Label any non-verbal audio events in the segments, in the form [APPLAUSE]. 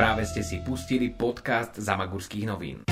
Práve ste si pustili podcast Zamagurských novín.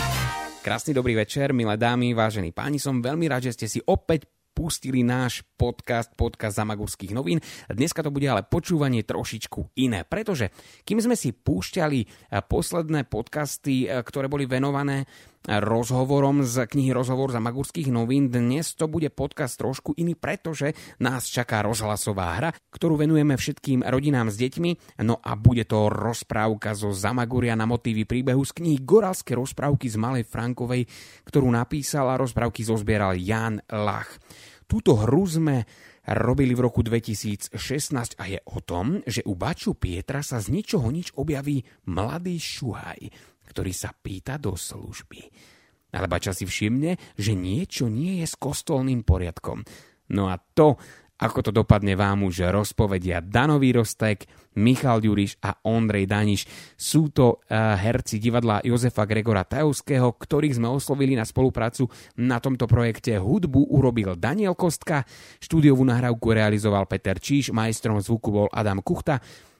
Krásny dobrý večer, milé dámy, vážení páni. Som veľmi rád, že ste si opäť pustili náš podcast, podcast Zamagurských novín. Dneska to bude ale počúvanie trošičku iné, pretože kým sme si púšťali eh, posledné podcasty, eh, ktoré boli venované rozhovorom z knihy Rozhovor za Magurských novín. Dnes to bude podcast trošku iný, pretože nás čaká rozhlasová hra, ktorú venujeme všetkým rodinám s deťmi. No a bude to rozprávka zo Zamaguria na motívy príbehu z knihy Goralské rozprávky z Malej Frankovej, ktorú napísal a rozprávky zozbieral Jan Lach. Túto hru sme robili v roku 2016 a je o tom, že u Baču Pietra sa z ničoho nič objaví mladý šuhaj, ktorý sa pýta do služby. Ale Bača si všimne, že niečo nie je s kostolným poriadkom. No a to ako to dopadne vám už rozpovedia Danový Rostek, Michal Ďuriš a Ondrej Daniš. Sú to uh, herci divadla Jozefa Gregora Tajovského, ktorých sme oslovili na spoluprácu na tomto projekte. Hudbu urobil Daniel Kostka, štúdiovú nahrávku realizoval Peter Číš, majstrom zvuku bol Adam Kuchta,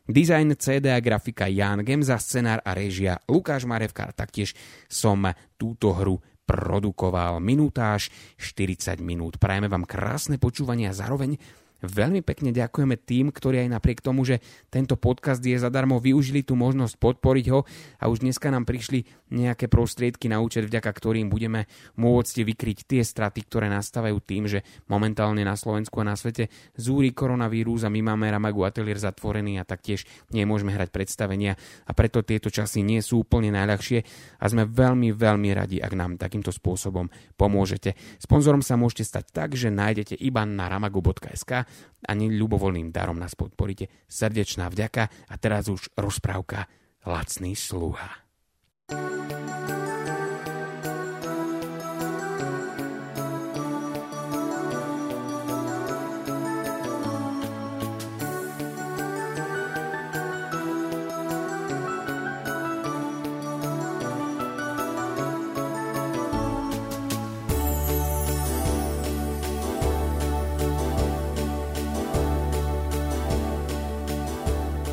Design CD a grafika Jan Gemza, scenár a režia Lukáš Marevka. Taktiež som túto hru produkoval minutáž 40 minút. Prajeme vám krásne počúvanie a zároveň Veľmi pekne ďakujeme tým, ktorí aj napriek tomu, že tento podcast je zadarmo, využili tú možnosť podporiť ho a už dneska nám prišli nejaké prostriedky na účet, vďaka ktorým budeme môcť vykryť tie straty, ktoré nastávajú tým, že momentálne na Slovensku a na svete zúri koronavírus a my máme Ramagu ateliér zatvorený a taktiež nemôžeme hrať predstavenia a preto tieto časy nie sú úplne najľahšie a sme veľmi, veľmi radi, ak nám takýmto spôsobom pomôžete. Sponzorom sa môžete stať tak, že nájdete iba na ramagu.sk a ľubovoľným darom nás podporíte. Srdečná vďaka a teraz už rozprávka Lacný sluha.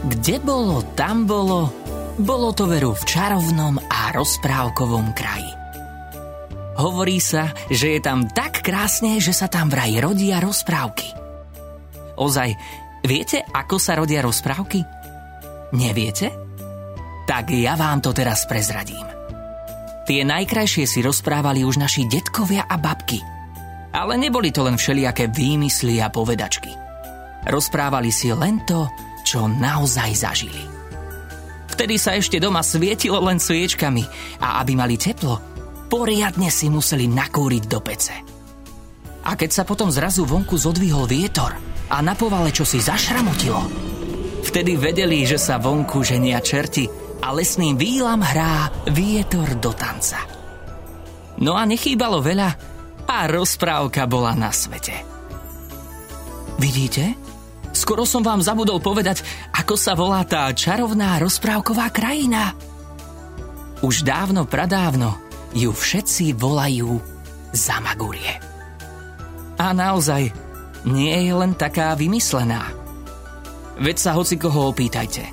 Kde bolo, tam bolo, bolo to veru v čarovnom a rozprávkovom kraji. Hovorí sa, že je tam tak krásne, že sa tam vraj rodia rozprávky. Ozaj, viete, ako sa rodia rozprávky? Neviete? Tak ja vám to teraz prezradím. Tie najkrajšie si rozprávali už naši detkovia a babky. Ale neboli to len všelijaké výmysly a povedačky. Rozprávali si len to, čo naozaj zažili. Vtedy sa ešte doma svietilo len sviečkami a aby mali teplo, poriadne si museli nakúriť do pece. A keď sa potom zrazu vonku zodvihol vietor a na povale čo si zašramotilo, vtedy vedeli, že sa vonku ženia čerti a lesným výlam hrá vietor do tanca. No a nechýbalo veľa a rozprávka bola na svete. Vidíte? Skoro som vám zabudol povedať, ako sa volá tá čarovná rozprávková krajina. Už dávno, pradávno ju všetci volajú Zamagurie. A naozaj, nie je len taká vymyslená. Veď sa hoci koho opýtajte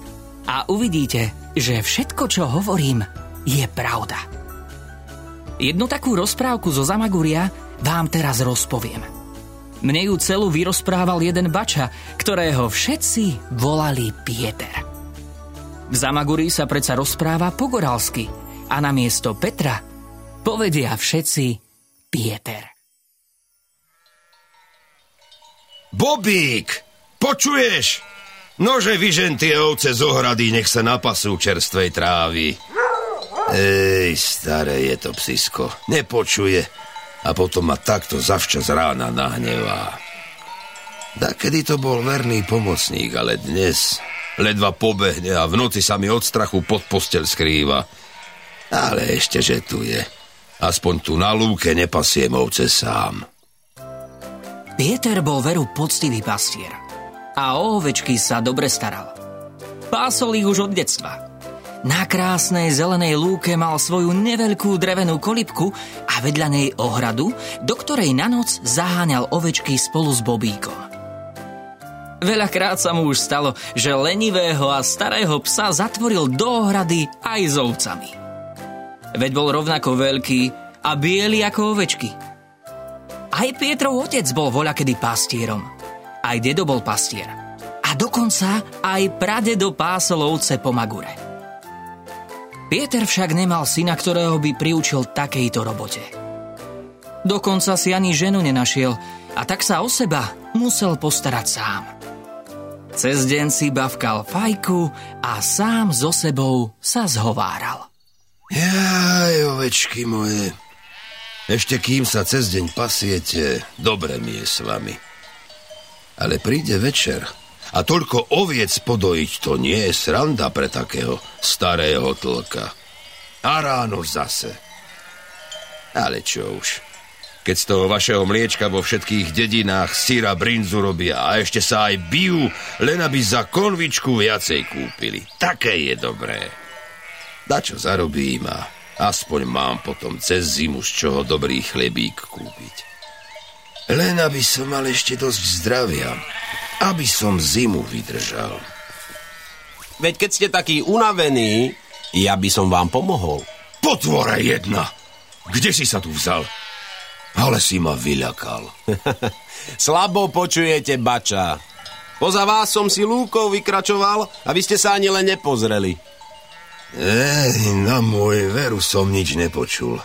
a uvidíte, že všetko, čo hovorím, je pravda. Jednu takú rozprávku zo Zamaguria vám teraz rozpoviem – mne ju celú vyrozprával jeden bača, ktorého všetci volali Pieter. V Zamagurí sa predsa rozpráva po goralsky a na miesto Petra povedia všetci Pieter. Bobík, počuješ? Nože vyžen tie ovce z ohrady, nech sa napasú čerstvej trávy. Ej, staré je to psisko, nepočuje a potom ma takto zavčas rána nahnevá. Da kedy to bol verný pomocník, ale dnes ledva pobehne a v noci sa mi od strachu pod postel skrýva. Ale ešte, že tu je. Aspoň tu na lúke nepasiem ovce sám. Pieter bol veru poctivý pastier a o ovečky sa dobre staral. Pásol ich už od detstva – na krásnej zelenej lúke mal svoju neveľkú drevenú kolibku a vedľa nej ohradu, do ktorej na noc zaháňal ovečky spolu s Bobíkom. Veľakrát sa mu už stalo, že lenivého a starého psa zatvoril do ohrady aj s ovcami. Veď bol rovnako veľký a biely ako ovečky. Aj Pietrov otec bol voľakedy pastierom. Aj dedo bol pastier. A dokonca aj pradedo pásol ovce po Magure. Pieter však nemal syna, ktorého by priučil takejto robote. Dokonca si ani ženu nenašiel a tak sa o seba musel postarať sám. Cez deň si bavkal fajku a sám so sebou sa zhováral. Jaj, ovečky moje. Ešte kým sa cez deň pasiete, dobre mi je s vami. Ale príde večer a toľko oviec podojiť to nie je sranda pre takého starého tlka. A ráno zase. Ale čo už, keď z toho vašeho mliečka vo všetkých dedinách syra brinzu robia a ešte sa aj bijú, len aby za konvičku viacej kúpili. Také je dobré. Dačo zarobím a aspoň mám potom cez zimu z čoho dobrý chlebík kúpiť. Len aby som mal ešte dosť zdravia, aby som zimu vydržal. Veď keď ste taký unavení, ja by som vám pomohol. Potvore jedna! Kde si sa tu vzal? Ale si ma vyľakal. [LAUGHS] Slabo počujete, bača. Poza vás som si lúkou vykračoval a vy ste sa ani len nepozreli. Ej, na môj veru som nič nepočul.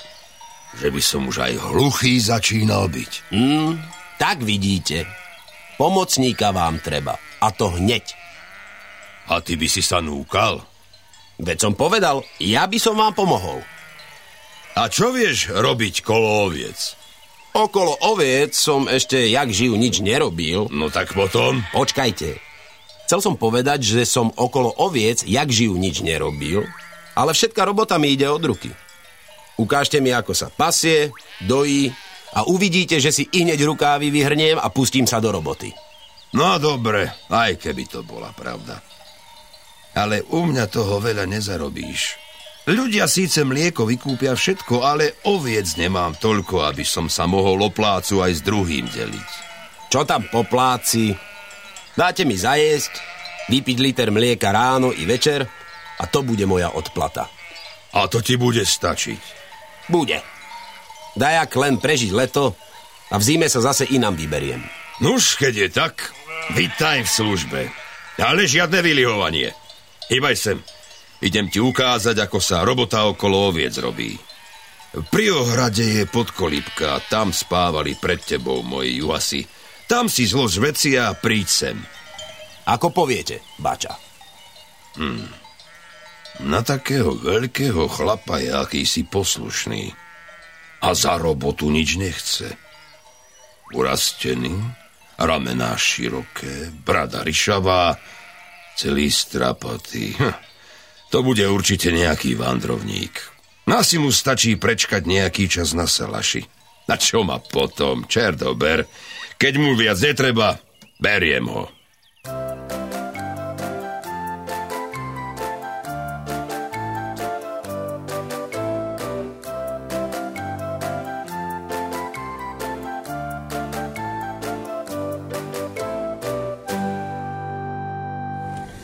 Že by som už aj hluchý začínal byť. Hmm, tak vidíte. Pomocníka vám treba. A to hneď. A ty by si sa núkal? Veď som povedal, ja by som vám pomohol. A čo vieš robiť kolo oviec? Okolo oviec som ešte jak živ nič nerobil. No tak potom? Počkajte. Chcel som povedať, že som okolo oviec jak živ nič nerobil, ale všetká robota mi ide od ruky. Ukážte mi, ako sa pasie, dojí a uvidíte, že si i hneď rukávy vyhrniem a pustím sa do roboty. No dobre, aj keby to bola pravda. Ale u mňa toho veľa nezarobíš. Ľudia síce mlieko vykúpia všetko, ale oviec nemám toľko, aby som sa mohol o plácu aj s druhým deliť. Čo tam po pláci? Dáte mi zajesť, vypiť liter mlieka ráno i večer a to bude moja odplata. A to ti bude stačiť? Bude. Dajak len prežiť leto a v zime sa zase inám vyberiem. Nuž, keď je tak, vitaj v službe. Ale žiadne vylihovanie. Hýbaj sem. Idem ti ukázať, ako sa robota okolo oviec robí. Pri ohrade je podkolípka tam spávali pred tebou moji juhasy. Tam si zlož veci a príď sem. Ako poviete, bača? Hmm. Na takého veľkého chlapa je akýsi poslušný. A za robotu nič nechce. Urastený, ramená široké, brada ryšavá, celý strapatý. Hm. To bude určite nejaký vandrovník. Asi mu stačí prečkať nejaký čas na salaši. Na čo ma potom, čerdober? Keď mu viac netreba, beriem ho.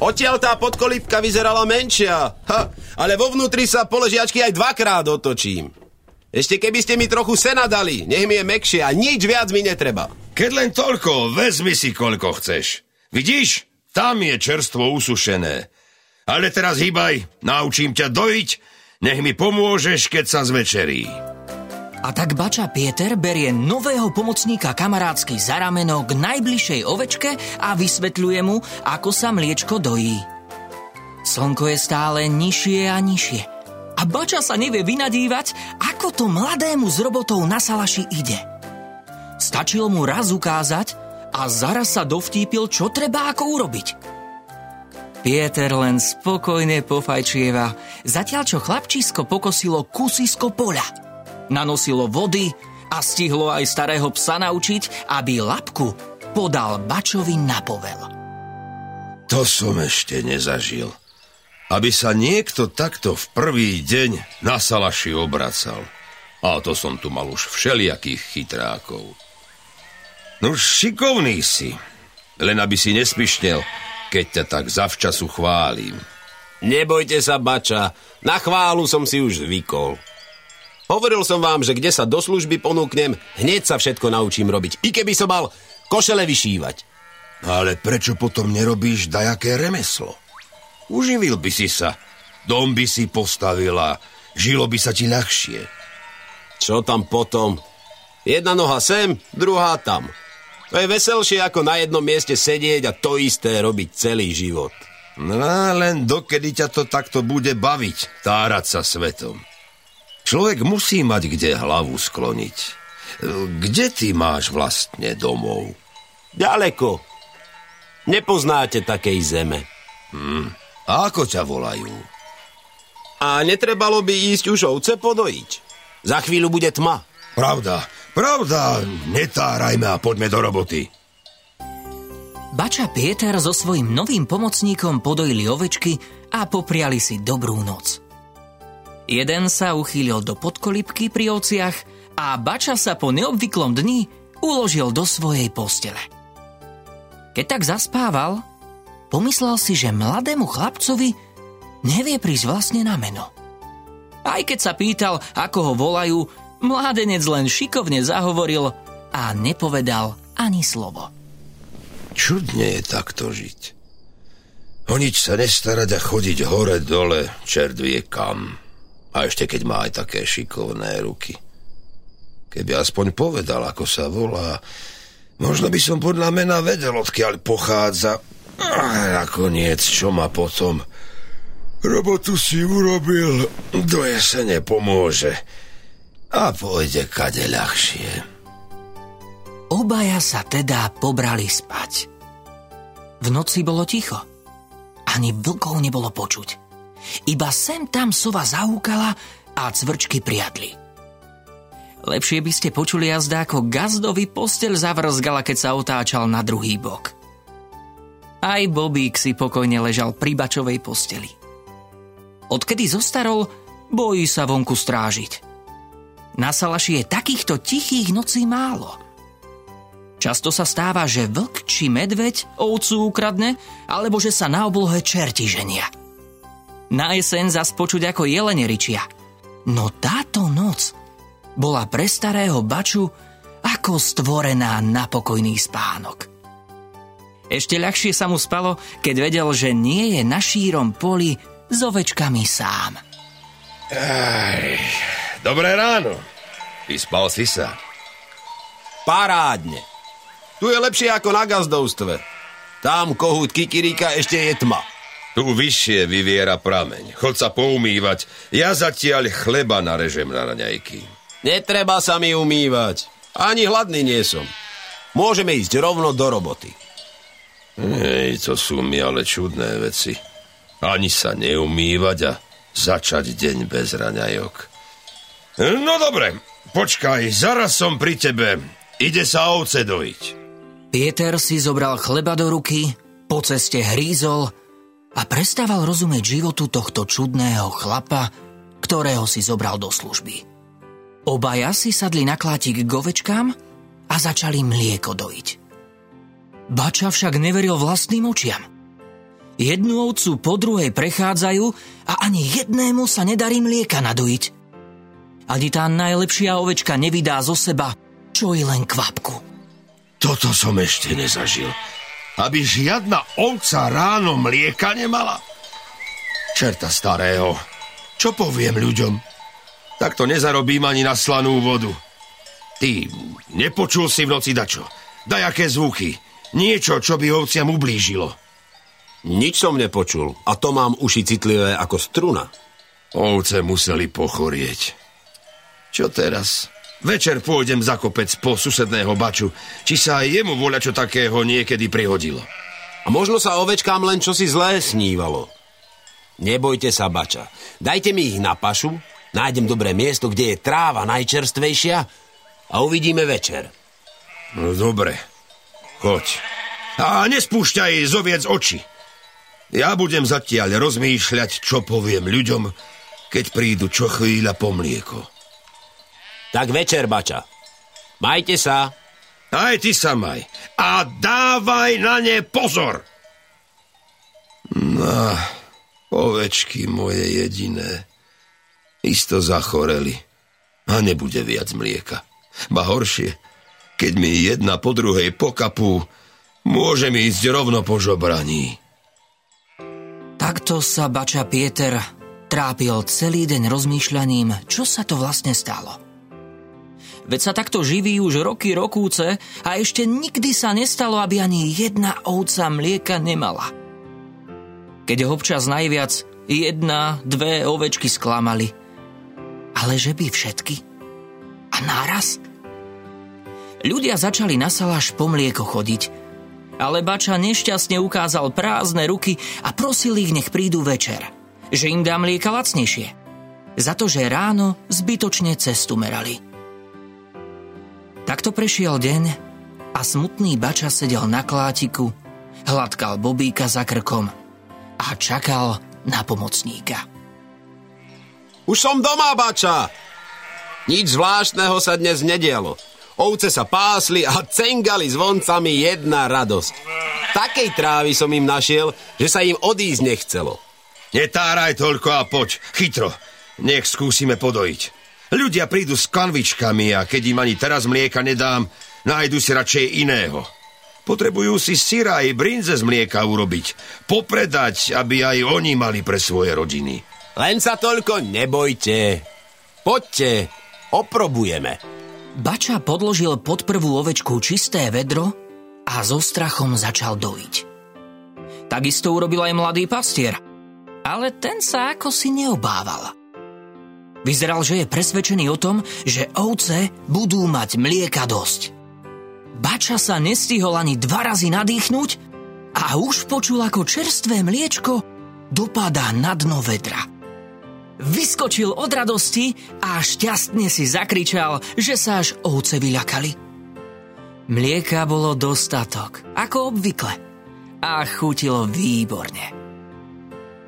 Odtiaľ tá podkolípka vyzerala menšia. Ha, ale vo vnútri sa poležiačky aj dvakrát otočím. Ešte keby ste mi trochu sena dali, nech mi je mekšie a nič viac mi netreba. Keď len toľko, vezmi si koľko chceš. Vidíš? Tam je čerstvo usušené. Ale teraz hýbaj, naučím ťa dojiť, nech mi pomôžeš, keď sa zvečerí. A tak bača Pieter berie nového pomocníka kamarádsky za rameno k najbližšej ovečke a vysvetľuje mu, ako sa mliečko dojí. Slnko je stále nižšie a nižšie. A bača sa nevie vynadívať, ako to mladému s robotou na salaši ide. Stačilo mu raz ukázať a zaraz sa dovtípil, čo treba ako urobiť. Pieter len spokojne pofajčieva, zatiaľ čo chlapčisko pokosilo kusisko poľa nanosilo vody a stihlo aj starého psa naučiť, aby lapku podal bačovi na povel. To som ešte nezažil. Aby sa niekto takto v prvý deň na salaši obracal. A to som tu mal už všelijakých chytrákov. No šikovný si. Len aby si nespišnel, keď ťa tak zavčasu chválim. Nebojte sa, bača, na chválu som si už zvykol. Hovoril som vám, že kde sa do služby ponúknem, hneď sa všetko naučím robiť. I keby som mal košele vyšívať. Ale prečo potom nerobíš dajaké remeslo? Uživil by si sa, dom by si postavila, žilo by sa ti ľahšie. Čo tam potom? Jedna noha sem, druhá tam. To je veselšie ako na jednom mieste sedieť a to isté robiť celý život. No len dokedy ťa to takto bude baviť, tárať sa svetom. Človek musí mať kde hlavu skloniť. Kde ty máš vlastne domov? Ďaleko. Nepoznáte takej zeme. Hm. A ako ťa volajú? A netrebalo by ísť už ovce podojiť. Za chvíľu bude tma. Pravda, pravda, netárajme a poďme do roboty. Bača Pieter so svojím novým pomocníkom podojili ovečky a popriali si dobrú noc. Jeden sa uchýlil do podkolipky pri ovciach a Bača sa po neobvyklom dni uložil do svojej postele. Keď tak zaspával, pomyslel si, že mladému chlapcovi nevie prísť vlastne na meno. Aj keď sa pýtal, ako ho volajú, mládenec len šikovne zahovoril a nepovedal ani slovo. Čudne je takto žiť. O nič sa nestarať a chodiť hore-dole, čert vie kam. A ešte keď má aj také šikovné ruky. Keby aspoň povedal, ako sa volá, možno by som podľa mena vedel, odkiaľ pochádza. A nakoniec, čo ma potom? Robotu si urobil, do jesene pomôže. A pôjde kade ľahšie. Obaja sa teda pobrali spať. V noci bolo ticho. Ani vlkov nebolo počuť. Iba sem tam sova zahúkala a cvrčky priadli. Lepšie by ste počuli jazda, ako gazdovi postel zavrzgala, keď sa otáčal na druhý bok. Aj Bobík si pokojne ležal pri bačovej posteli. Odkedy zostarol, bojí sa vonku strážiť. Na Salaši je takýchto tichých nocí málo – Často sa stáva, že vlk či medveď ovcu ukradne, alebo že sa na oblohe čerti ženia. Na jeseň zas počuť ako jelene ričia. No táto noc bola pre starého baču ako stvorená na pokojný spánok. Ešte ľahšie sa mu spalo, keď vedel, že nie je na šírom poli s ovečkami sám. Aj, dobré ráno. Vyspal si sa? Parádne. Tu je lepšie ako na gazdovstve. Tam kohút kikiríka ešte je tma. Tu vyššie vyviera prameň. Chod sa poumývať. Ja zatiaľ chleba narežem na raňajky. Netreba sa mi umývať. Ani hladný nie som. Môžeme ísť rovno do roboty. Hej, to sú mi ale čudné veci. Ani sa neumývať a začať deň bez raňajok. No dobre, počkaj, zaraz som pri tebe. Ide sa ovce dojiť. Pieter si zobral chleba do ruky, po ceste hrízol a prestával rozumieť životu tohto čudného chlapa, ktorého si zobral do služby. Obaja si sadli na klátik k ovečkám a začali mlieko dojiť. Bača však neveril vlastným očiam. Jednu ovcu po druhej prechádzajú a ani jednému sa nedarí mlieka nadojiť. Ani tá najlepšia ovečka nevydá zo seba čo i len kvapku. Toto som ešte nezažil. Aby žiadna ovca ráno mlieka nemala. Čerta starého. Čo poviem ľuďom? Takto nezarobím ani na slanú vodu. Ty, nepočul si v noci dačo? Dajaké zvuky. Niečo, čo by ovciam ublížilo. Nič som nepočul a to mám uši citlivé ako struna. Ovce museli pochorieť. Čo teraz? Večer pôjdem za kopec po susedného baču, či sa aj jemu voľa čo takého niekedy prihodilo. A možno sa ovečkám len čosi zlé snívalo. Nebojte sa, bača. Dajte mi ich na pašu, nájdem dobré miesto, kde je tráva najčerstvejšia a uvidíme večer. No dobre, choď. A nespúšťaj zoviec oči. Ja budem zatiaľ rozmýšľať, čo poviem ľuďom, keď prídu čo chvíľa po mlieko. Tak večer, bača. Majte sa. Aj ty sa maj. A dávaj na ne pozor. No, ovečky moje jediné. Isto zachoreli. A nebude viac mlieka. Ba horšie, keď mi jedna po druhej pokapú, môžem ísť rovno po žobraní. Takto sa bača Pieter trápil celý deň rozmýšľaním, čo sa to vlastne stalo. Veď sa takto živí už roky rokúce a ešte nikdy sa nestalo, aby ani jedna ovca mlieka nemala. Keď ho občas najviac jedna, dve ovečky sklamali. Ale že by všetky? A náraz? Ľudia začali na saláš po mlieko chodiť, ale Bača nešťastne ukázal prázdne ruky a prosil ich, nech prídu večer, že im dá mlieka lacnejšie, za to, že ráno zbytočne cestu merali. Takto prešiel deň a smutný bača sedel na klátiku, hladkal bobíka za krkom a čakal na pomocníka. Už som doma, bača! Nič zvláštneho sa dnes nedialo. Ovce sa pásli a cengali zvoncami jedna radosť. Takej trávy som im našiel, že sa im odísť nechcelo. Netáraj toľko a poď, chytro. Nech skúsime podojiť. Ľudia prídu s kanvičkami a keď im ani teraz mlieka nedám, nájdu si radšej iného. Potrebujú si syra aj brinze z mlieka urobiť. Popredať, aby aj oni mali pre svoje rodiny. Len sa toľko nebojte. Poďte, oprobujeme. Bača podložil pod prvú ovečku čisté vedro a so strachom začal dojiť. Takisto urobil aj mladý pastier, ale ten sa ako si neobával. Vyzeral, že je presvedčený o tom, že ovce budú mať mlieka dosť. Bača sa nestihol ani dva razy nadýchnuť a už počul, ako čerstvé mliečko dopadá na dno vedra. Vyskočil od radosti a šťastne si zakričal, že sa až ovce vyľakali. Mlieka bolo dostatok, ako obvykle, a chutilo výborne.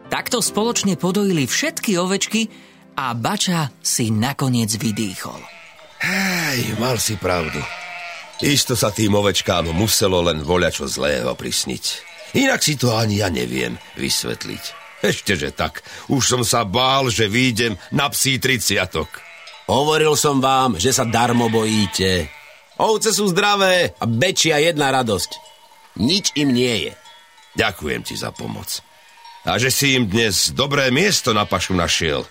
Takto spoločne podojili všetky ovečky a Bača si nakoniec vydýchol. Hej, mal si pravdu. Isto sa tým ovečkám muselo len voľačo zlého prisniť. Inak si to ani ja neviem vysvetliť. Ešteže tak, už som sa bál, že výjdem na psí triciatok. Hovoril som vám, že sa darmo bojíte. Ovce sú zdravé a bečia jedna radosť. Nič im nie je. Ďakujem ti za pomoc. A že si im dnes dobré miesto na pašu našiel.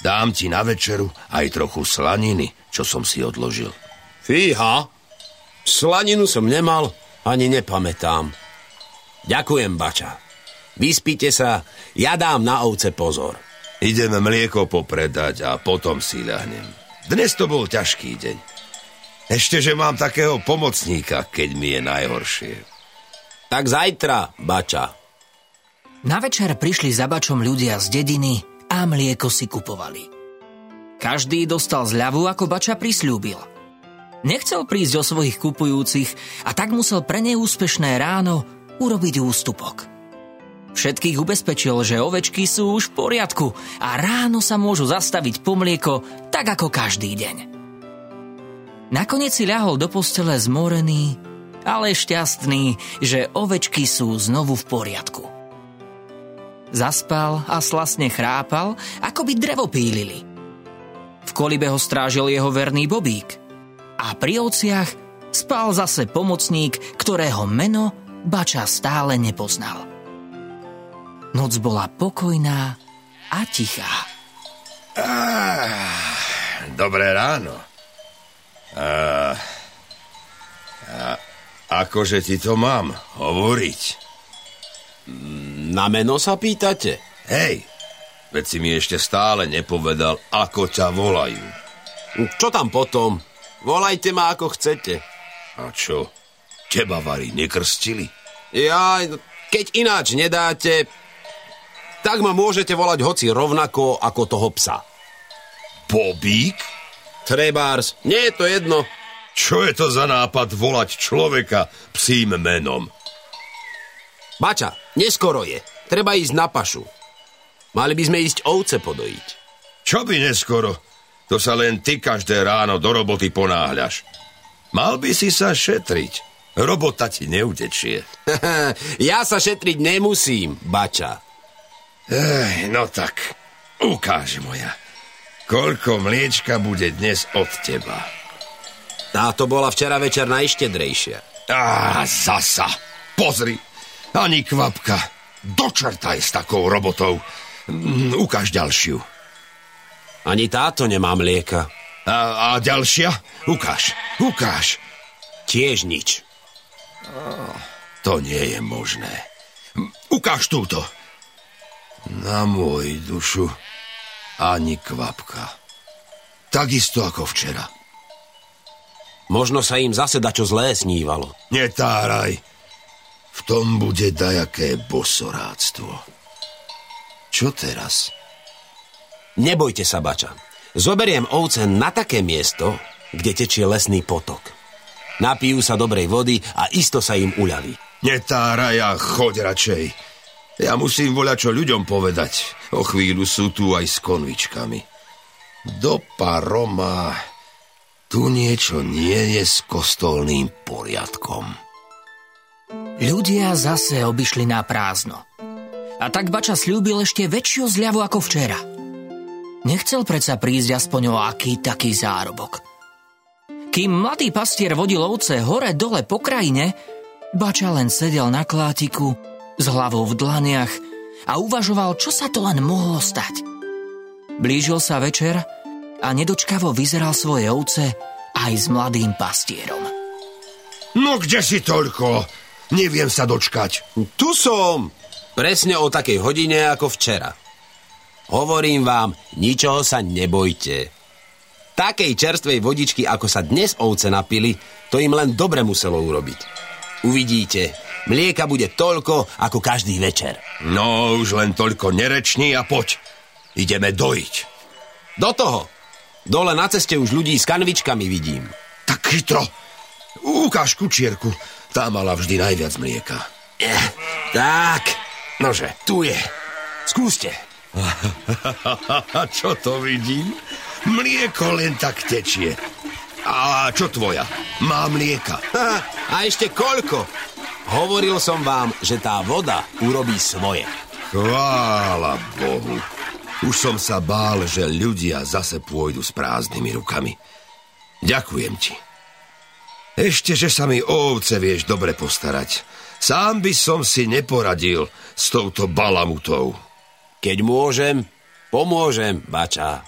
Dám ti na večeru aj trochu slaniny, čo som si odložil. Fíha, slaninu som nemal, ani nepamätám. Ďakujem, bača. Vyspíte sa, ja dám na ovce pozor. Ideme mlieko popredať a potom si ľahnem. Dnes to bol ťažký deň. Ešte, že mám takého pomocníka, keď mi je najhoršie. Tak zajtra, bača. Na večer prišli za bačom ľudia z dediny a mlieko si kupovali. Každý dostal zľavu, ako Bača prislúbil. Nechcel prísť o svojich kupujúcich a tak musel pre neúspešné ráno urobiť ústupok. Všetkých ubezpečil, že ovečky sú už v poriadku a ráno sa môžu zastaviť po mlieko tak ako každý deň. Nakoniec si ľahol do postele zmorený, ale šťastný, že ovečky sú znovu v poriadku. Zaspal a slasne chrápal, ako by drevo pílili. V kolibe ho strážil jeho verný bobík. A pri ovciach spal zase pomocník, ktorého meno Bača stále nepoznal. Noc bola pokojná a tichá. Ah, dobré ráno. Ah, a, akože ti to mám hovoriť? Na meno sa pýtate? Hej, veď si mi ešte stále nepovedal, ako ťa volajú. Čo tam potom? Volajte ma ako chcete. A čo? Teba varí nekrstili? Ja, keď ináč nedáte, tak ma môžete volať hoci rovnako ako toho psa. Bobík? Trebárs, nie je to jedno. Čo je to za nápad volať človeka psím menom? Bača, neskoro je. Treba ísť na pašu. Mali by sme ísť ovce podojiť. Čo by neskoro? To sa len ty každé ráno do roboty ponáhľaš. Mal by si sa šetriť. Robota ti neutečie. [LAUGHS] ja sa šetriť nemusím, bača. Ej, no tak, ukáž moja. Koľko mliečka bude dnes od teba? Táto bola včera večer najštedrejšia. Á, zasa. Pozri, ani kvapka. Dočertaj s takou robotou. Mm, ukáž ďalšiu. Ani táto nemá mlieka. A, a ďalšia? Ukáž, ukáž. Tiež nič. To nie je možné. Ukáž túto. Na môj dušu ani kvapka. Takisto ako včera. Možno sa im zase dačo zlé snívalo. Netáraj. V tom bude dajaké bosoráctvo. Čo teraz? Nebojte sa, bača. Zoberiem ovce na také miesto, kde tečie lesný potok. Napijú sa dobrej vody a isto sa im uľaví. Netáraj a choď radšej. Ja musím voľať čo ľuďom povedať. O chvíľu sú tu aj s konvičkami. Do paroma. Tu niečo nie je s kostolným poriadkom. Ľudia zase obišli na prázdno. A tak Bača slúbil ešte väčšiu zľavu ako včera. Nechcel predsa prísť aspoň o aký taký zárobok. Kým mladý pastier vodil ovce hore-dole po krajine, Bača len sedel na klátiku s hlavou v dlaniach a uvažoval, čo sa to len mohlo stať. Blížil sa večer a nedočkavo vyzeral svoje ovce aj s mladým pastierom. No kde si toľko? Neviem sa dočkať. Tu som! Presne o takej hodine ako včera. Hovorím vám, ničoho sa nebojte. Takej čerstvej vodičky, ako sa dnes ovce napili, to im len dobre muselo urobiť. Uvidíte, mlieka bude toľko, ako každý večer. No, už len toľko nereční a poď. Ideme dojiť. Do toho! Dole na ceste už ľudí s kanvičkami vidím. Tak chytro. Ukáž kučierku. Tá mala vždy najviac mlieka. Eh, tak, nože, tu je. Skúste. [LAUGHS] Čo to vidím? Mlieko len tak tečie. A čo tvoja? Má mlieka. [LAUGHS] A ešte koľko? Hovoril som vám, že tá voda urobí svoje. Chvála Bohu. Už som sa bál, že ľudia zase pôjdu s prázdnymi rukami. Ďakujem ti. Ešte, že sa mi o ovce vieš dobre postarať. Sám by som si neporadil s touto balamutou. Keď môžem, pomôžem, bača.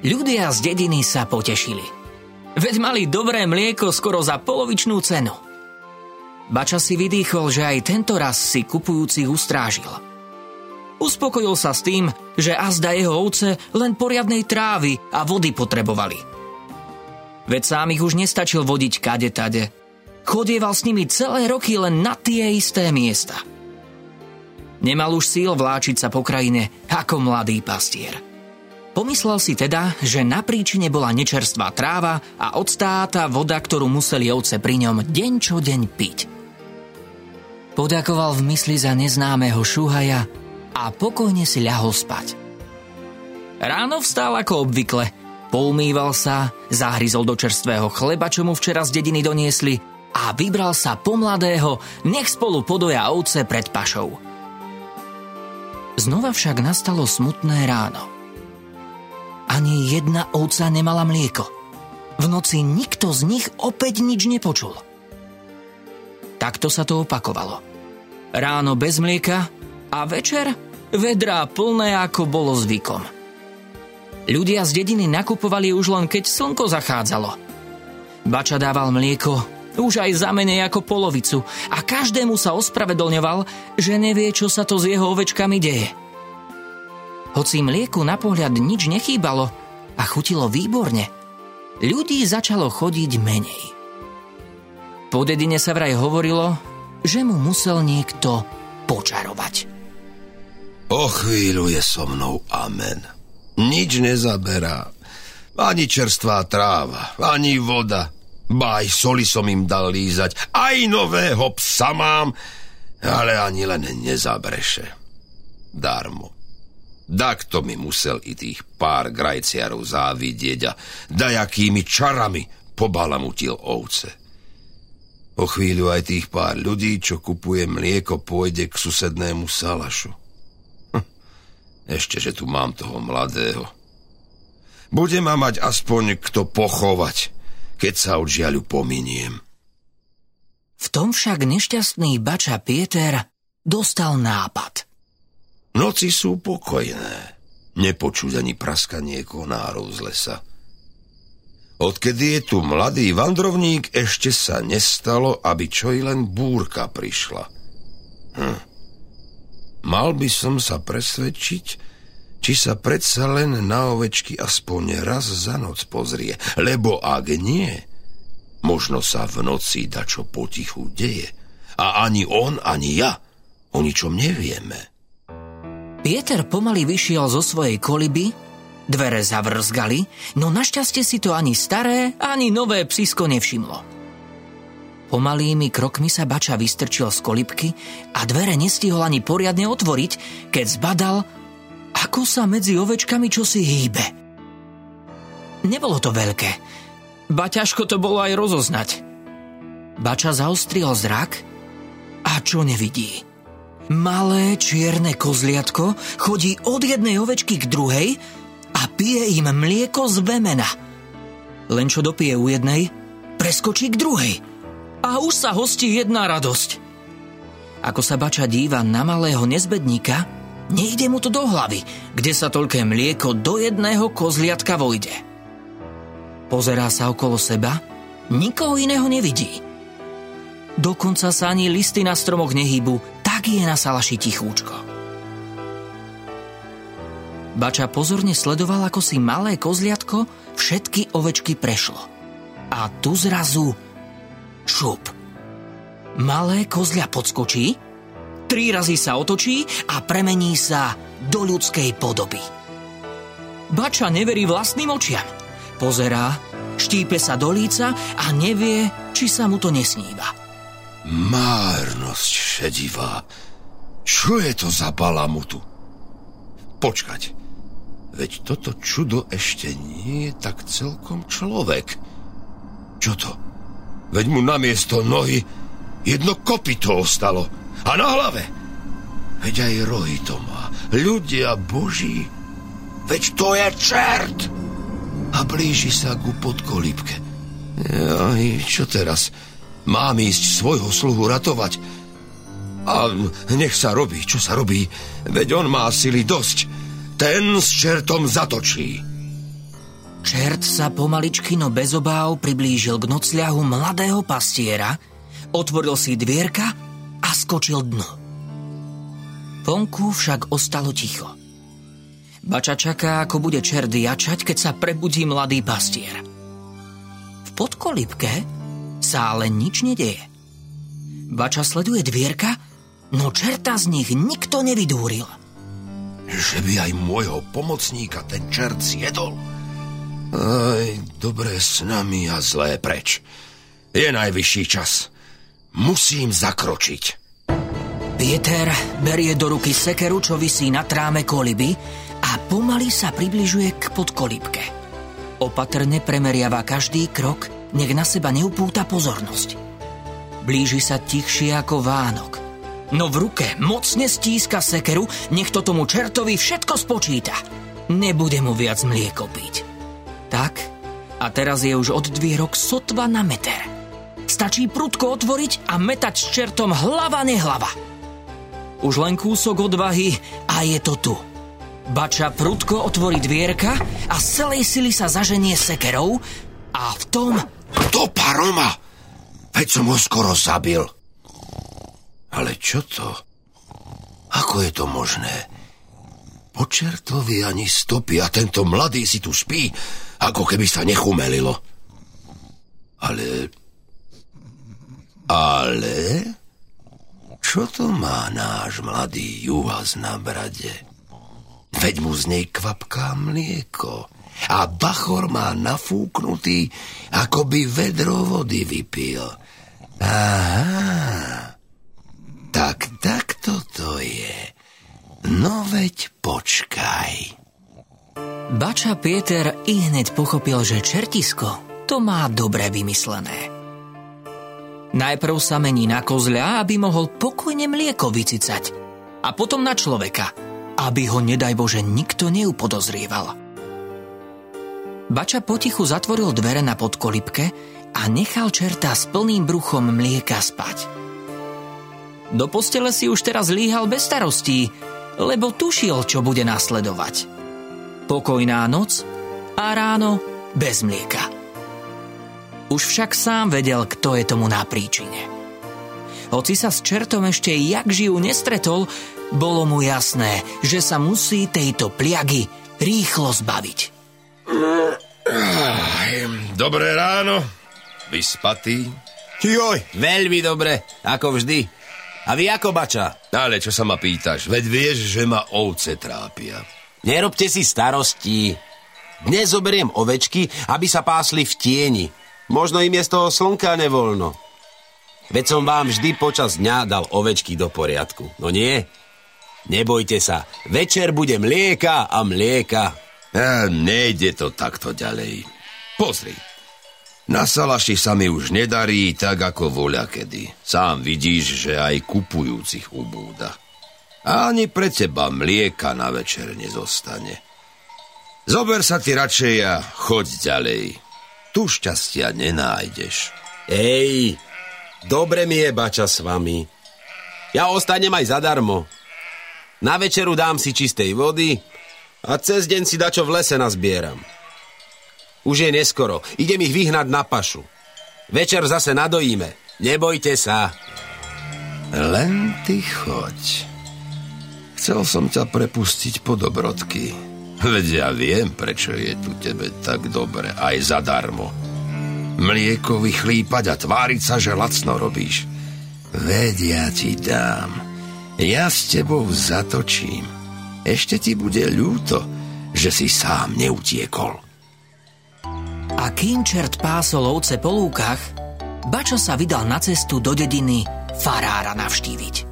Ľudia z dediny sa potešili. Veď mali dobré mlieko skoro za polovičnú cenu. Bača si vydýchol, že aj tento raz si kupujúcich ustrážil. Uspokojil sa s tým, že azda jeho ovce len poriadnej trávy a vody potrebovali. Veď sám ich už nestačil vodiť kade tade. Chodieval s nimi celé roky len na tie isté miesta. Nemal už síl vláčiť sa po krajine ako mladý pastier. Pomyslel si teda, že na príčine bola nečerstvá tráva a odstáta voda, ktorú museli ovce pri ňom deň čo deň piť. Podakoval v mysli za neznámeho šúhaja a pokojne si ľahol spať. Ráno vstal ako obvykle, poumýval sa, zahryzol do čerstvého chleba, čo mu včera z dediny doniesli a vybral sa po mladého, nech spolu podoja ovce pred pašou. Znova však nastalo smutné ráno. Ani jedna ovca nemala mlieko. V noci nikto z nich opäť nič nepočul. Takto sa to opakovalo. Ráno bez mlieka a večer vedrá plné, ako bolo zvykom. Ľudia z dediny nakupovali už len keď slnko zachádzalo. Bača dával mlieko už aj za menej ako polovicu a každému sa ospravedlňoval, že nevie, čo sa to s jeho ovečkami deje. Hoci mlieku na pohľad nič nechýbalo a chutilo výborne, ľudí začalo chodiť menej. Po dedine sa vraj hovorilo, že mu musel niekto počarovať. O chvíľu je so mnou amen. Nič nezaberá. Ani čerstvá tráva, ani voda. Ba soli som im dal lízať. Aj nového psa mám, ale ani len nezabreše. Darmo. Tak to mi musel i tých pár grajciarov závidieť a dajakými čarami pobalamutil ovce. O chvíľu aj tých pár ľudí, čo kupuje mlieko, pôjde k susednému salašu. Ešte, že tu mám toho mladého. Bude ma mať aspoň kto pochovať, keď sa od žiaľu pominiem. V tom však nešťastný bača Pieter dostal nápad. Noci sú pokojné. Nepočuť ani praskanie konárov z lesa. Odkedy je tu mladý vandrovník, ešte sa nestalo, aby čo i len búrka prišla. Hm. Mal by som sa presvedčiť, či sa predsa len na ovečky aspoň raz za noc pozrie, lebo ak nie, možno sa v noci dačo potichu deje. A ani on, ani ja o ničom nevieme. Pieter pomaly vyšiel zo svojej koliby Dvere zavrzgali, no našťastie si to ani staré, ani nové psisko nevšimlo. Pomalými krokmi sa bača vystrčil z kolibky a dvere nestihol ani poriadne otvoriť, keď zbadal, ako sa medzi ovečkami čosi hýbe. Nebolo to veľké, ba ťažko to bolo aj rozoznať. Bača zaostril zrak a čo nevidí? Malé čierne kozliatko chodí od jednej ovečky k druhej a pije im mlieko z vemena. Len čo dopije u jednej, preskočí k druhej. A už sa hostí jedna radosť. Ako sa bača díva na malého nezbedníka, nejde mu to do hlavy, kde sa toľké mlieko do jedného kozliatka vojde. Pozerá sa okolo seba, nikoho iného nevidí. Dokonca sa ani listy na stromoch nehýbu, tak je na salaši tichúčko. Bača pozorne sledoval, ako si malé kozliatko všetky ovečky prešlo. A tu zrazu šup. Malé kozlia podskočí, tri razy sa otočí a premení sa do ľudskej podoby. Bača neverí vlastným očiam. Pozerá, štípe sa do líca a nevie, či sa mu to nesníva. Márnosť šedivá. Čo je to za balamutu? Počkať. Veď toto čudo ešte nie je tak celkom človek. Čo to? Veď mu namiesto nohy jedno kopito ostalo. A na hlave. Veď aj rohy to má. Ľudia boží. Veď to je čert. A blíži sa ku podkolípke. Aj, čo teraz? Mám ísť svojho sluhu ratovať. A nech sa robí, čo sa robí. Veď on má sily dosť ten s čertom zatočí. Čert sa pomaličky, no bez obáv priblížil k nocľahu mladého pastiera, otvoril si dvierka a skočil dnu. Vonku však ostalo ticho. Bača čaká, ako bude čert jačať, keď sa prebudí mladý pastier. V podkolibke sa ale nič nedeje. Bača sleduje dvierka, no čerta z nich nikto nevydúril – že by aj môjho pomocníka ten čert zjedol? Aj, dobré s nami a zlé preč. Je najvyšší čas. Musím zakročiť. Pieter berie do ruky sekeru, čo vysí na tráme koliby a pomaly sa približuje k podkolibke. Opatrne premeriava každý krok, nech na seba neupúta pozornosť. Blíži sa tichšie ako Vánok – no v ruke mocne stíska sekeru, nech to tomu čertovi všetko spočíta. Nebude mu viac mlieko piť. Tak, a teraz je už od dvierok sotva na meter. Stačí prudko otvoriť a metať s čertom hlava nehlava. Už len kúsok odvahy a je to tu. Bača prudko otvorí dvierka a z celej sily sa zaženie sekerou a v tom... To paroma! Veď som ho skoro zabil. Ale čo to? Ako je to možné? Po čertovi ani stopy a tento mladý si tu spí, ako keby sa nechumelilo. Ale... Ale... Čo to má náš mladý juhaz na brade? Veď mu z nej kvapká mlieko. A bachor má nafúknutý, ako by vedro vody vypil. Aha, tak takto to je. No veď počkaj. Bača Pieter i hneď pochopil, že čertisko to má dobre vymyslené. Najprv sa mení na kozľa, aby mohol pokojne mlieko vycicať. A potom na človeka, aby ho, nedaj Bože, nikto neupodozrieval. Bača potichu zatvoril dvere na podkolipke a nechal čerta s plným bruchom mlieka spať. Do postele si už teraz líhal bez starostí, lebo tušil, čo bude nasledovať. Pokojná noc a ráno bez mlieka. Už však sám vedel, kto je tomu na príčine. Hoci sa s čertom ešte jak žijú nestretol, bolo mu jasné, že sa musí tejto pliagy rýchlo zbaviť. Dobré ráno, vyspatý. Joj, veľmi dobre, ako vždy. A vy ako bača? Ale čo sa ma pýtaš? Veď vieš, že ma ovce trápia. Nerobte si starosti. Dnes zoberiem ovečky, aby sa pásli v tieni. Možno im je z toho slnka nevoľno. Veď som vám vždy počas dňa dal ovečky do poriadku. No nie? Nebojte sa, večer bude mlieka a mlieka. A nejde to takto ďalej. Pozri, na Salaši sa mi už nedarí tak ako voľa kedy. Sám vidíš, že aj kupujúcich ubúda. Ani pre teba mlieka na večer nezostane. Zober sa ty radšej a choď ďalej. Tu šťastia nenájdeš. Ej, dobre mi je bača s vami. Ja ostanem aj zadarmo. Na večeru dám si čistej vody a cez deň si dačo v lese nazbieram. Už je neskoro. Idem ich vyhnať na pašu. Večer zase nadojíme. Nebojte sa. Len ty choď. Chcel som ťa prepustiť po dobrodky. Veď ja viem, prečo je tu tebe tak dobre, aj zadarmo. Mlieko vychlípať a tváriť sa, že lacno robíš. Veď ja ti dám. Ja s tebou zatočím. Ešte ti bude ľúto, že si sám neutiekol. A kým čert pásol ovce po lúkach, Bačo sa vydal na cestu do dediny farára navštíviť.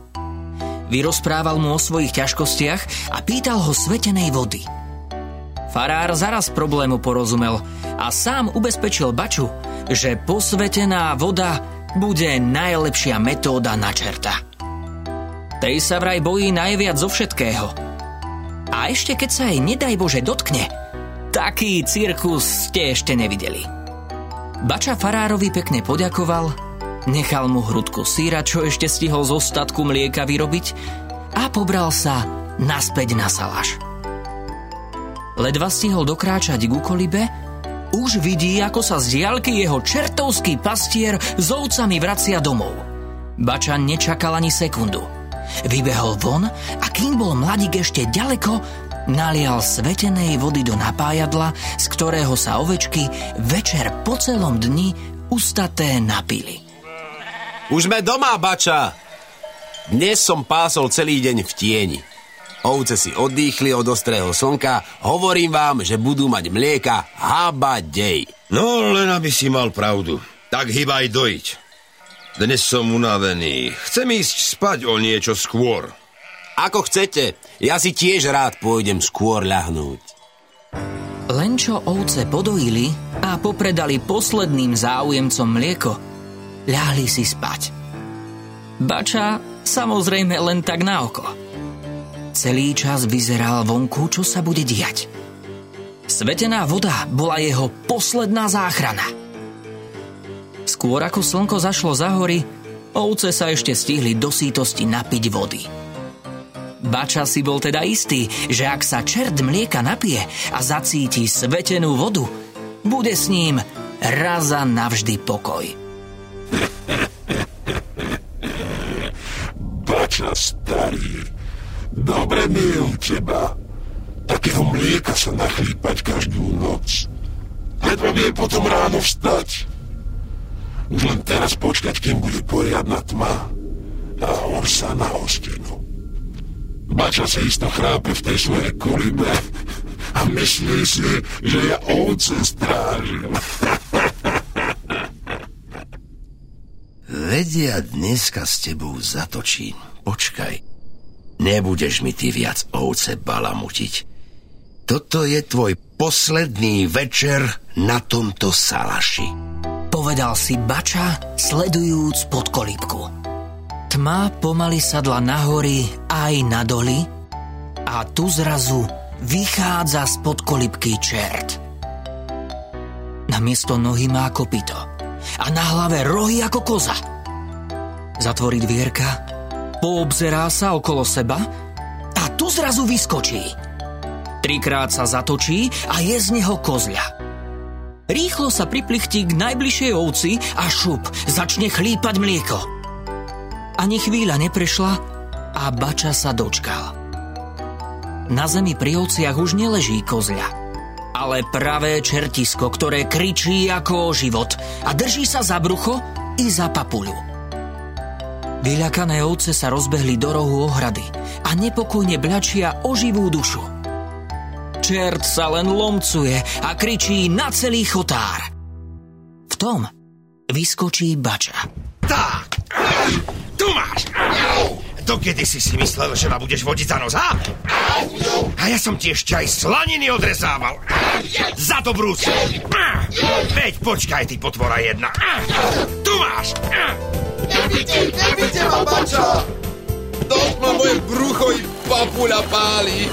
Vyrozprával mu o svojich ťažkostiach a pýtal ho svetenej vody. Farár zaraz problému porozumel a sám ubezpečil Baču, že posvetená voda bude najlepšia metóda na čerta. Tej sa vraj bojí najviac zo všetkého. A ešte keď sa jej nedaj Bože dotkne – taký cirkus ste ešte nevideli. Bača farárovi pekne poďakoval, nechal mu hrudku síra, čo ešte stihol z ostatku mlieka vyrobiť a pobral sa naspäť na salaš. Ledva stihol dokráčať k kolibe, už vidí, ako sa z diálky jeho čertovský pastier s ovcami vracia domov. Bača nečakal ani sekundu. Vybehol von a kým bol mladík ešte ďaleko, nalial svetenej vody do napájadla, z ktorého sa ovečky večer po celom dni ustaté napili. Už sme doma, bača! Dnes som pásol celý deň v tieni. Ovce si oddychli od ostrého slnka, hovorím vám, že budú mať mlieka haba dej. No, len aby si mal pravdu. Tak hýbaj dojiť. Dnes som unavený. Chcem ísť spať o niečo skôr. Ako chcete, ja si tiež rád pôjdem skôr ľahnúť. Len čo ovce podojili a popredali posledným záujemcom mlieko, ľahli si spať. Bača samozrejme len tak na oko. Celý čas vyzeral vonku, čo sa bude diať. Svetená voda bola jeho posledná záchrana. Skôr ako slnko zašlo za hory, ovce sa ešte stihli do sítosti napiť vody. Bača si bol teda istý, že ak sa čert mlieka napije a zacíti svetenú vodu, bude s ním raz a navždy pokoj. Bača starý, dobre mi je u teba. Takého mlieka sa nachlípať každú noc. Ledva vie potom ráno vstať. Už len teraz počkať, kým bude poriadna tma a orsa na hostinu. Bača sa isto chrápe v tej svojej kolibe a myslí si, že ja ovce strážim. [LAUGHS] Vedia, dneska s tebou zatočím. Počkaj. Nebudeš mi ty viac ovce balamutiť. toto je tvoj posledný večer na tomto salaši. Povedal si Bača, sledujúc pod kolíbku. Tma pomaly sadla na hory aj na doly a tu zrazu vychádza spod kolibky čert. Na miesto nohy má kopito a na hlave rohy ako koza. Zatvorí dvierka, poobzerá sa okolo seba a tu zrazu vyskočí. Trikrát sa zatočí a je z neho kozľa. Rýchlo sa priplichtí k najbližšej ovci a šup, začne chlípať mlieko. Ani chvíľa neprešla a bača sa dočkal. Na zemi pri ovciach už neleží kozľa, ale pravé čertisko, ktoré kričí ako o život a drží sa za brucho i za papuľu. Vyľakané ovce sa rozbehli do rohu ohrady a nepokojne bľačia o živú dušu. Čert sa len lomcuje a kričí na celý chotár. V tom vyskočí bača. Tak, tu máš. Dokedy si si myslel, že ma budeš vodiť za nos, ha? A ja som ti ešte aj slaniny odrezával. Za dobrú si. Veď počkaj, ty potvora jedna. Tu máš. Nebite ma, bača! Dosť ma moje brucho i papuľa páli.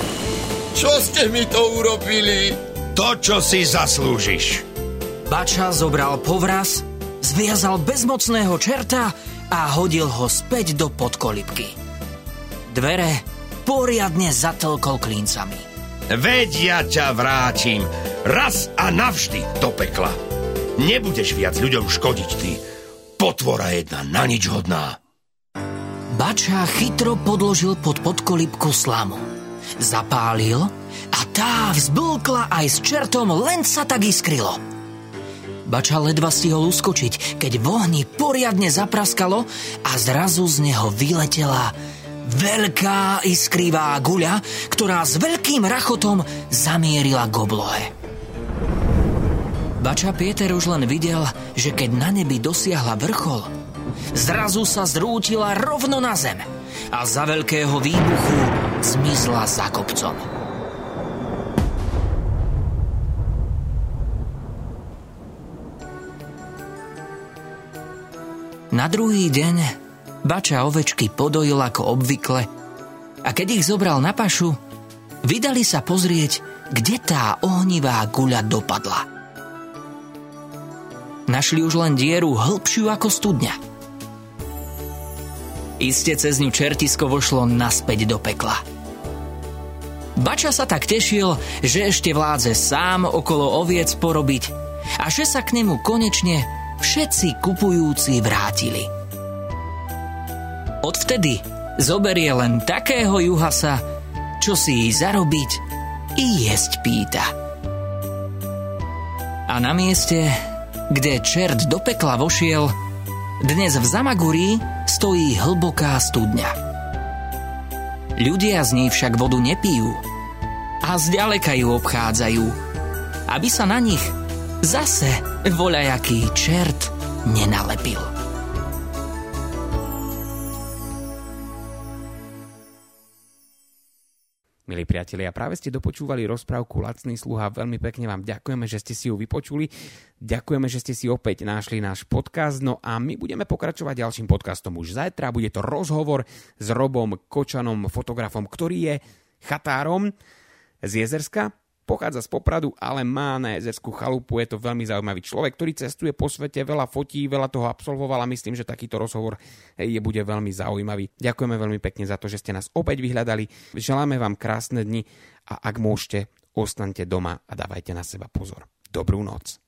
Čo ste mi to urobili? To, čo si zaslúžiš. Bača zobral povraz, zviazal bezmocného čerta a hodil ho späť do podkolibky. Dvere poriadne zatlkol klincami. Veď ja ťa vrátim raz a navždy do pekla. Nebudeš viac ľuďom škodiť, ty potvora jedna na nič hodná. Bača chytro podložil pod podkolibku slamu zapálil a tá vzblkla aj s čertom, len sa tak iskrylo. Bača ledva stihol uskočiť, keď v ohni poriadne zapraskalo a zrazu z neho vyletela veľká iskrivá guľa, ktorá s veľkým rachotom zamierila k oblohe. Bača Pieter už len videl, že keď na nebi dosiahla vrchol, zrazu sa zrútila rovno na zem a za veľkého výbuchu zmizla za kopcom. Na druhý deň bača ovečky podojil ako obvykle a keď ich zobral na pašu, vydali sa pozrieť, kde tá ohnivá guľa dopadla. Našli už len dieru hĺbšiu ako studňa. Iste cez ňu čertisko vošlo naspäť do pekla. Bača sa tak tešil, že ešte vládze sám okolo oviec porobiť a že sa k nemu konečne všetci kupujúci vrátili. Odvtedy zoberie len takého juhasa, čo si jej zarobiť i jesť pýta. A na mieste, kde čert do pekla vošiel, dnes v Zamagurí stojí hlboká studňa. Ľudia z nej však vodu nepijú a zďaleka ju obchádzajú, aby sa na nich zase voľajaký čert nenalepil. Milí priatelia, práve ste dopočúvali rozprávku Lacný sluha. Veľmi pekne vám ďakujeme, že ste si ju vypočuli. Ďakujeme, že ste si opäť našli náš podcast. No a my budeme pokračovať ďalším podcastom už zajtra. Bude to rozhovor s Robom Kočanom, fotografom, ktorý je chatárom z Jezerska pochádza z Popradu, ale má na jezerskú chalupu. Je to veľmi zaujímavý človek, ktorý cestuje po svete, veľa fotí, veľa toho absolvoval a myslím, že takýto rozhovor je bude veľmi zaujímavý. Ďakujeme veľmi pekne za to, že ste nás opäť vyhľadali. Želáme vám krásne dni a ak môžete, ostaňte doma a dávajte na seba pozor. Dobrú noc.